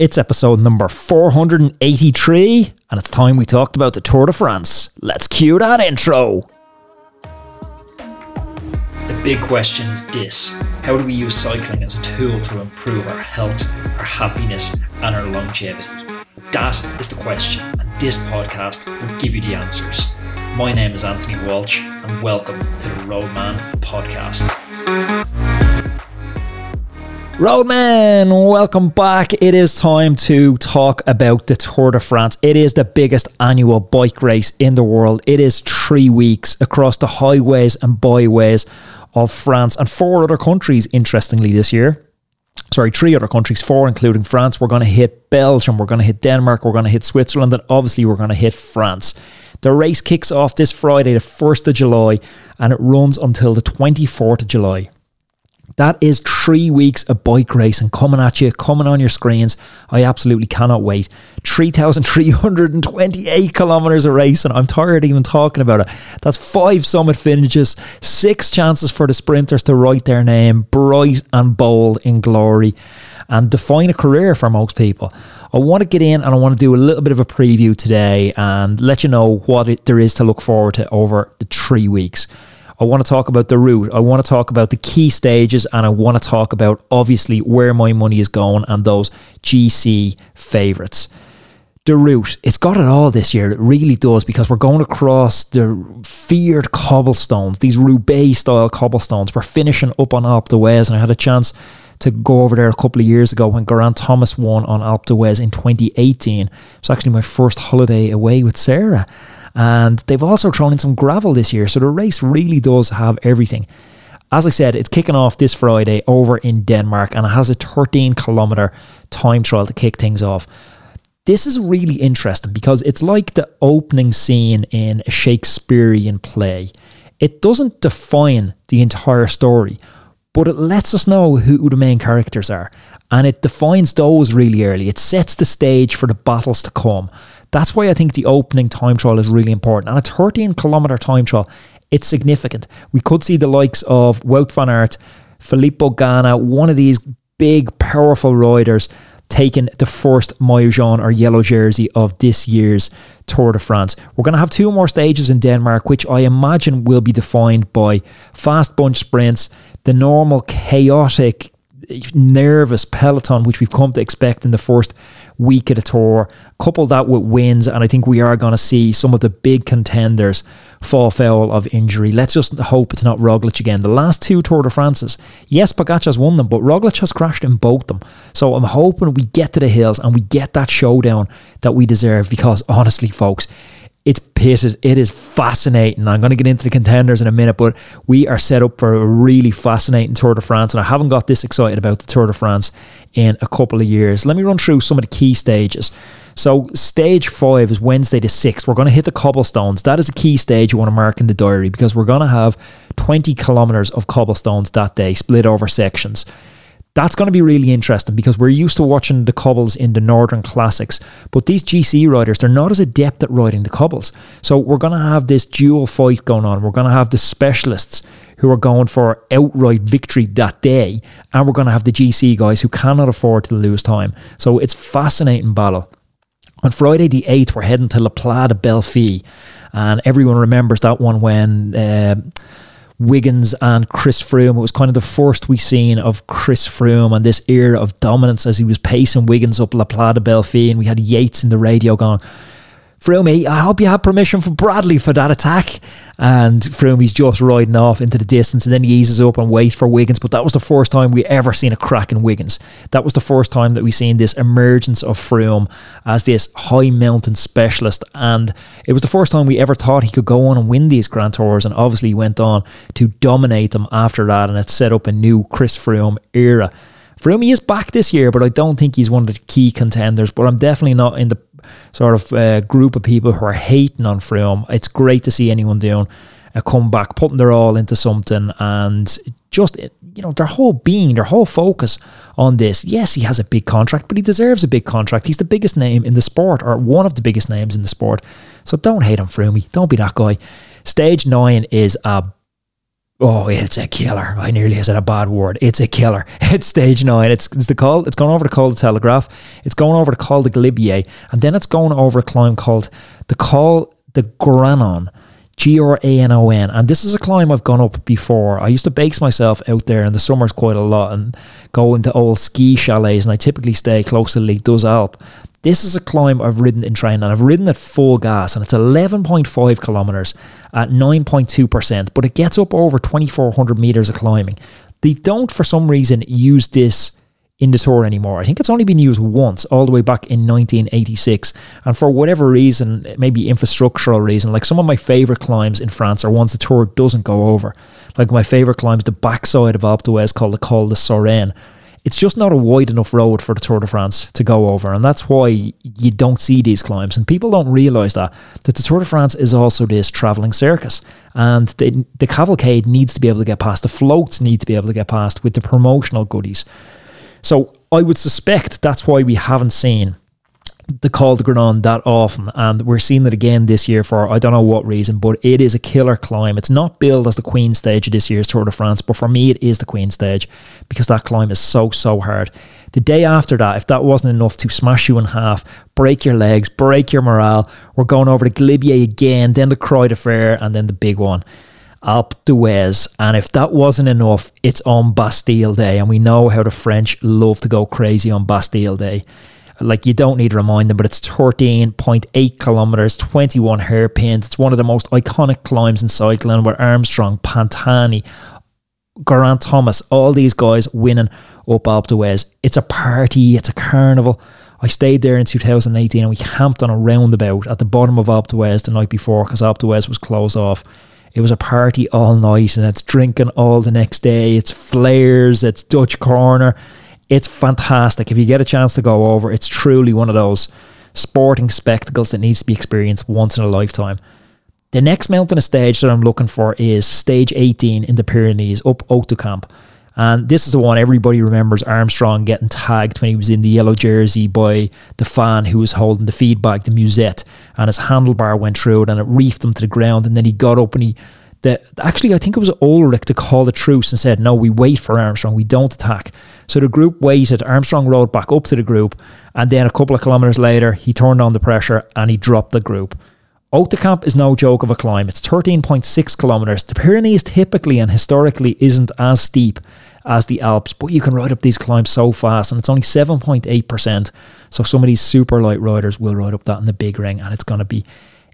It's episode number 483, and it's time we talked about the Tour de France. Let's cue that intro. The big question is this How do we use cycling as a tool to improve our health, our happiness, and our longevity? That is the question, and this podcast will give you the answers. My name is Anthony Walsh, and welcome to the Roadman Podcast. Roadman, welcome back. It is time to talk about the Tour de France. It is the biggest annual bike race in the world. It is three weeks across the highways and byways of France and four other countries, interestingly, this year. Sorry, three other countries, four including France. We're going to hit Belgium, we're going to hit Denmark, we're going to hit Switzerland, and obviously we're going to hit France. The race kicks off this Friday, the 1st of July, and it runs until the 24th of July. That is three weeks of bike racing coming at you, coming on your screens. I absolutely cannot wait. 3,328 kilometres of racing. I'm tired even talking about it. That's five summit finishes, six chances for the sprinters to write their name bright and bold in glory and define a career for most people. I want to get in and I want to do a little bit of a preview today and let you know what it, there is to look forward to over the three weeks. I want to talk about the route. I want to talk about the key stages and I want to talk about obviously where my money is going and those GC favourites. The route, it's got it all this year. It really does because we're going across the feared cobblestones, these Roubaix style cobblestones. We're finishing up on Alpe d'Huez and I had a chance to go over there a couple of years ago when Geraint Thomas won on Alpe d'Huez in 2018. It was actually my first holiday away with Sarah. And they've also thrown in some gravel this year. So the race really does have everything. As I said, it's kicking off this Friday over in Denmark and it has a 13 kilometer time trial to kick things off. This is really interesting because it's like the opening scene in a Shakespearean play. It doesn't define the entire story, but it lets us know who the main characters are. And it defines those really early. It sets the stage for the battles to come. That's why I think the opening time trial is really important. And a 13 kilometre time trial, it's significant. We could see the likes of Wout van Aert, Filippo Ganna, one of these big, powerful riders taking the first maillot jaune or yellow jersey of this year's Tour de France. We're going to have two more stages in Denmark, which I imagine will be defined by fast bunch sprints, the normal chaotic, nervous peloton, which we've come to expect in the first week of the tour. Couple that with wins, and I think we are going to see some of the big contenders fall foul of injury. Let's just hope it's not Roglic again. The last two Tour de France's, yes, Pogacar's won them, but Roglic has crashed in both them. So I'm hoping we get to the hills and we get that showdown that we deserve because honestly, folks, it's pitted. It is fascinating. I'm going to get into the contenders in a minute, but we are set up for a really fascinating Tour de France, and I haven't got this excited about the Tour de France in a couple of years. Let me run through some of the key stages. So, stage five is Wednesday the 6th. We're going to hit the cobblestones. That is a key stage you want to mark in the diary because we're going to have 20 kilometers of cobblestones that day, split over sections. That's going to be really interesting because we're used to watching the cobbles in the Northern Classics, but these GC riders, they're not as adept at riding the cobbles. So we're going to have this dual fight going on. We're going to have the specialists who are going for outright victory that day, and we're going to have the GC guys who cannot afford to lose time. So it's fascinating battle. On Friday the 8th, we're heading to La Pla de Belleville, and everyone remembers that one when. Uh, Wiggins and Chris Froome. It was kind of the first we seen of Chris Froome and this era of dominance as he was pacing Wiggins up La Plata Belleville, and we had Yates in the radio going, Froome, I hope you had permission from Bradley for that attack. And Froome's just riding off into the distance and then he eases up and waits for Wiggins. But that was the first time we ever seen a crack in Wiggins. That was the first time that we seen this emergence of Froome as this high mountain specialist. And it was the first time we ever thought he could go on and win these Grand Tours. And obviously he went on to dominate them after that. And it set up a new Chris Froome era. Froome is back this year, but I don't think he's one of the key contenders. But I'm definitely not in the sort of uh, group of people who are hating on Froome. It's great to see anyone doing a comeback, putting their all into something, and just you know their whole being, their whole focus on this. Yes, he has a big contract, but he deserves a big contract. He's the biggest name in the sport, or one of the biggest names in the sport. So don't hate on Froome. Don't be that guy. Stage nine is a Oh, it's a killer. I nearly said a bad word. It's a killer. It's stage nine. It's, it's the call. It's going over the Col de Telegraph. It's going over the Col de Galibier. And then it's going over a climb called the Col de Granon. G R A N O N. And this is a climb I've gone up before. I used to base myself out there in the summers quite a lot and go into old ski chalets. And I typically stay close to Les Deux Alpes. This is a climb I've ridden in training and I've ridden at full gas and it's 11.5 kilometers at 9.2%, but it gets up over 2400 meters of climbing. They don't, for some reason, use this in the tour anymore. I think it's only been used once, all the way back in 1986. And for whatever reason, maybe infrastructural reason, like some of my favourite climbs in France are ones the tour doesn't go over. Like my favourite climbs, the backside of Alpe d'Huez called the Col de Sarenne it's just not a wide enough road for the Tour de France to go over, and that's why you don't see these climbs. And people don't realise that that the Tour de France is also this travelling circus, and the, the cavalcade needs to be able to get past. The floats need to be able to get past with the promotional goodies. So I would suspect that's why we haven't seen the Col de Granon that often, and we're seeing it again this year for I don't know what reason, but it is a killer climb. It's not billed as the Queen stage of this year's Tour de France, but for me, it is the Queen stage because that climb is so so hard. The day after that, if that wasn't enough to smash you in half, break your legs, break your morale, we're going over the Galibier again, then the Croix de Fer, and then the big one. Alpe d'Huez. And if that wasn't enough, it's on Bastille Day. And we know how the French love to go crazy on Bastille Day. Like you don't need to remind them, but it's 13.8 kilometers, 21 hairpins. It's one of the most iconic climbs in cycling where Armstrong, Pantani, Geraint Thomas, all these guys winning up Alpe d'Huez. It's a party, it's a carnival. I stayed there in 2018 and we camped on a roundabout at the bottom of Alpe d'Huez the night before because Alpe d'Huez was closed off. It was a party all night and it's drinking all the next day. It's flares, it's Dutch corner. It's fantastic. If you get a chance to go over, it's truly one of those sporting spectacles that needs to be experienced once in a lifetime. The next mountain stage that I'm looking for is stage 18 in the Pyrenees up Hautacam. And this is the one everybody remembers Armstrong getting tagged when he was in the yellow jersey by the fan who was holding the feedback, the musette, and his handlebar went through it and it reefed him to the ground. And then he got up and he that actually I think it was Ullrich to call a truce and said, No, we wait for Armstrong, we don't attack. So the group waited. Armstrong rode back up to the group, and then a couple of kilometres later, he turned on the pressure and he dropped the group. Hautacam is no joke of a climb. It's 13.6 kilometres. The Pyrenees typically and historically isn't as steep as the Alps, but you can ride up these climbs so fast, and it's only 7.8%. So some of these super light riders will ride up that in the big ring, and it's going to be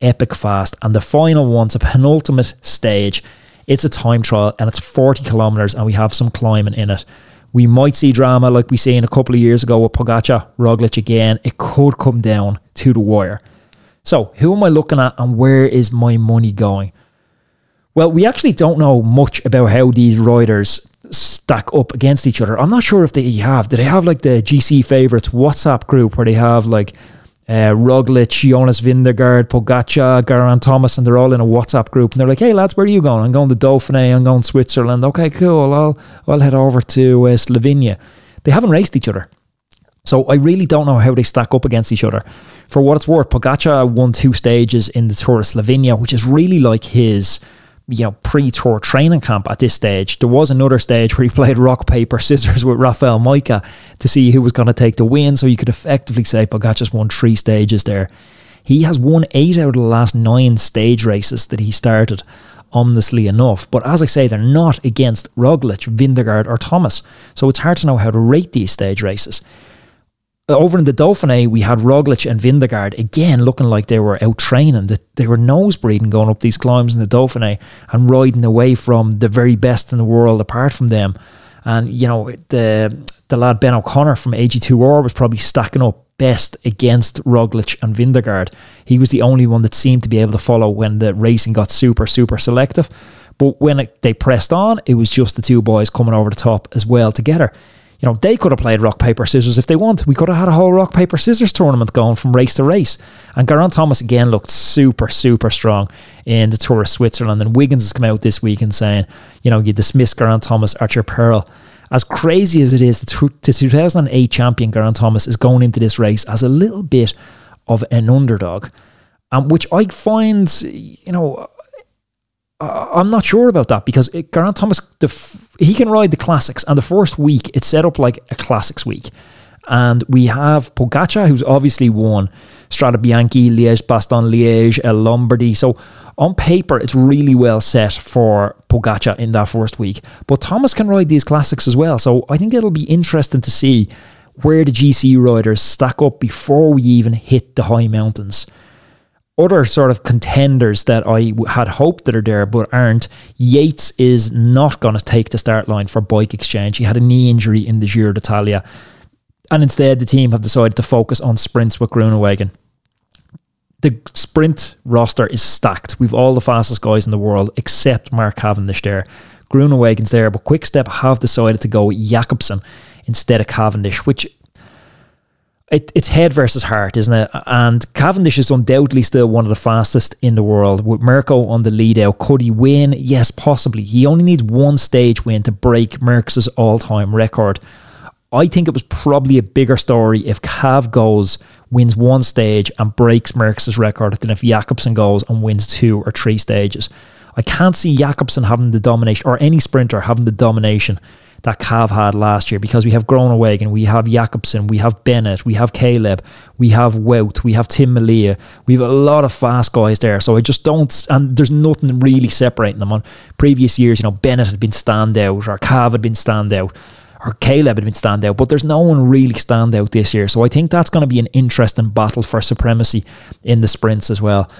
epic fast. And the final one's a penultimate stage. It's a time trial and it's 40 kilometers, and we have some climbing in it. We might see drama like we seen a couple of years ago with Pogacar, Roglic again. It could come down to the wire. So, who am I looking at and where is my money going? Well, we actually don't know much about how these riders stack up against each other. I'm not sure if they have. Do they have like the GC favorites WhatsApp group where they have like uh, Roglic, Jonas Vingegaard, Pogacar, Geraint Thomas, and they're all in a WhatsApp group. And they're like, "Hey lads, where are you going? I'm going to Dauphiné. I'm going to Switzerland. Okay, cool. I'll I'll head over to uh, Slovenia." They haven't raced each other, so I really don't know how they stack up against each other. For what it's worth, Pogacar won two stages in the Tour of Slovenia, which is really like his you know, pre-tour training camp at this stage. There was another stage where he played rock, paper, scissors with Rafael Majka to see who was going to take the win. So you could effectively say Pogacar's won three stages there. He has won eight out of the last nine stage races that he started, ominously enough. But as I say, they're not against Roglic, Vingegaard, or Thomas. So it's hard to know how to rate these stage races Uh, over in the Dauphiné, we had Roglic and Vingegaard again looking like they were out training. That they were nose breathing going up these climbs in the Dauphiné and riding away from the very best in the world apart from them. And you know the the lad Ben O'Connor from AG2R was probably stacking up best against Roglic and Vingegaard. He was the only one that seemed to be able to follow when the racing got super super selective. But when it, they pressed on, it was just the two boys coming over the top as well together you know, they could have played rock, paper, scissors if they want. We could have had a whole rock, paper, scissors tournament going from race to race. And Geraint Thomas again looked super, super strong in the Tour of Switzerland. And Wiggins has come out this week and saying, you know, you dismiss Geraint Thomas at your peril. As crazy as it is, the 2008 champion Geraint Thomas is going into this race as a little bit of an underdog, um, which I find, you know, I'm not sure about that because Geraint Thomas, he can ride the classics, and the first week it's set up like a classics week. And we have Pogacar, who's obviously won Strade Bianche, Liège, Bastogne Liège, El Lombardy. So on paper, it's really well set for Pogacar in that first week. But Thomas can ride these classics as well. So I think it'll be interesting to see where the GC riders stack up before we even hit the high mountains other sort of contenders that I had hoped that are there but aren't. Yates is not going to take the start line for Bike Exchange. He had a knee injury in the Giro d'Italia. And instead, the team have decided to focus on sprints with Groenewegen. The sprint roster is stacked. We've all the fastest guys in the world except Mark Cavendish there. Groenewegen's there, but Quickstep have decided to go with Jakobsen instead of Cavendish, which it, it's head versus heart, isn't it? And Cavendish is undoubtedly still one of the fastest in the world. With Mørkøv on the lead out, could he win? Yes, possibly. He only needs one stage win to break Merckx's all time record. I think it was probably a bigger story if Cav goes, wins one stage, and breaks Merckx's record than if Jakobsen goes and wins two or three stages. I can't see Jakobsen having the domination, or any sprinter having the domination that Cav had last year because we have Groenewegen, we have Jakobsen, we have Bennett, we have Caleb, we have Wout, we have Tim Merlier. We have a lot of fast guys there. So I just don't, and there's nothing really separating them. On previous years, you know, Bennett had been standout or Cav had been standout or Caleb had been standout, but there's no one really standout this year. So I think that's going to be an interesting battle for supremacy in the sprints as well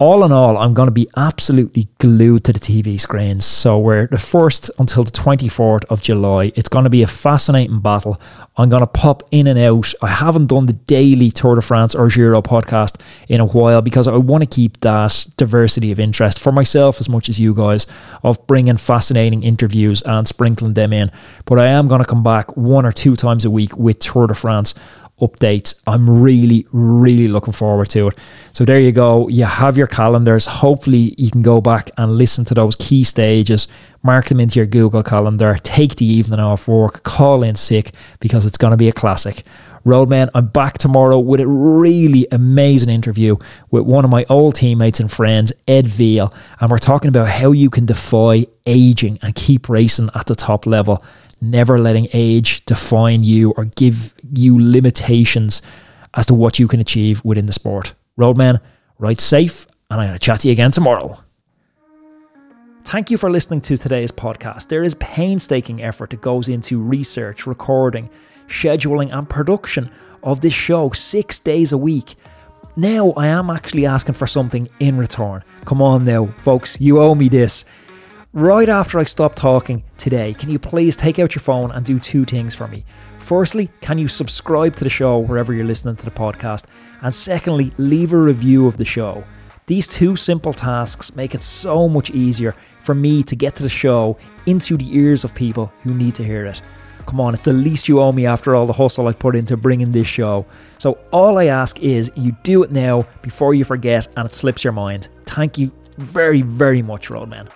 all in all, I'm going to be absolutely glued to the TV screens. So we're the first until the 24th of July. It's going to be a fascinating battle. I'm going to pop in and out. I haven't done the daily Tour de France or Giro podcast in a while because I want to keep that diversity of interest for myself as much as you guys of bringing fascinating interviews and sprinkling them in. But I am going to come back one or two times a week with Tour de France updates. I'm really, really looking forward to it. So there you go. You have your calendars. Hopefully, you can go back and listen to those key stages, mark them into your Google Calendar, take the evening off work, call in sick because it's going to be a classic. Roadman, I'm back tomorrow with a really amazing interview with one of my old teammates and friends, Ed Veal, and we're talking about how you can defy aging and keep racing at the top level never letting age define you or give you limitations as to what you can achieve within the sport. Roadman, ride safe, and I'm going to chat to you again tomorrow. Thank you for listening to today's podcast. There is painstaking effort that goes into research, recording, scheduling, and production of this show six days a week. Now I am actually asking for something in return. Come on now, folks, you owe me this right after I stop talking today, can you please take out your phone and do two things for me? Firstly, can you subscribe to the show wherever you're listening to the podcast? And secondly, leave a review of the show. These two simple tasks make it so much easier for me to get to the show into the ears of people who need to hear it. Come on, it's the least you owe me after all the hustle I've put into bringing this show. So, all I ask is you do it now before you forget and it slips your mind. Thank you very, very much, Roadman.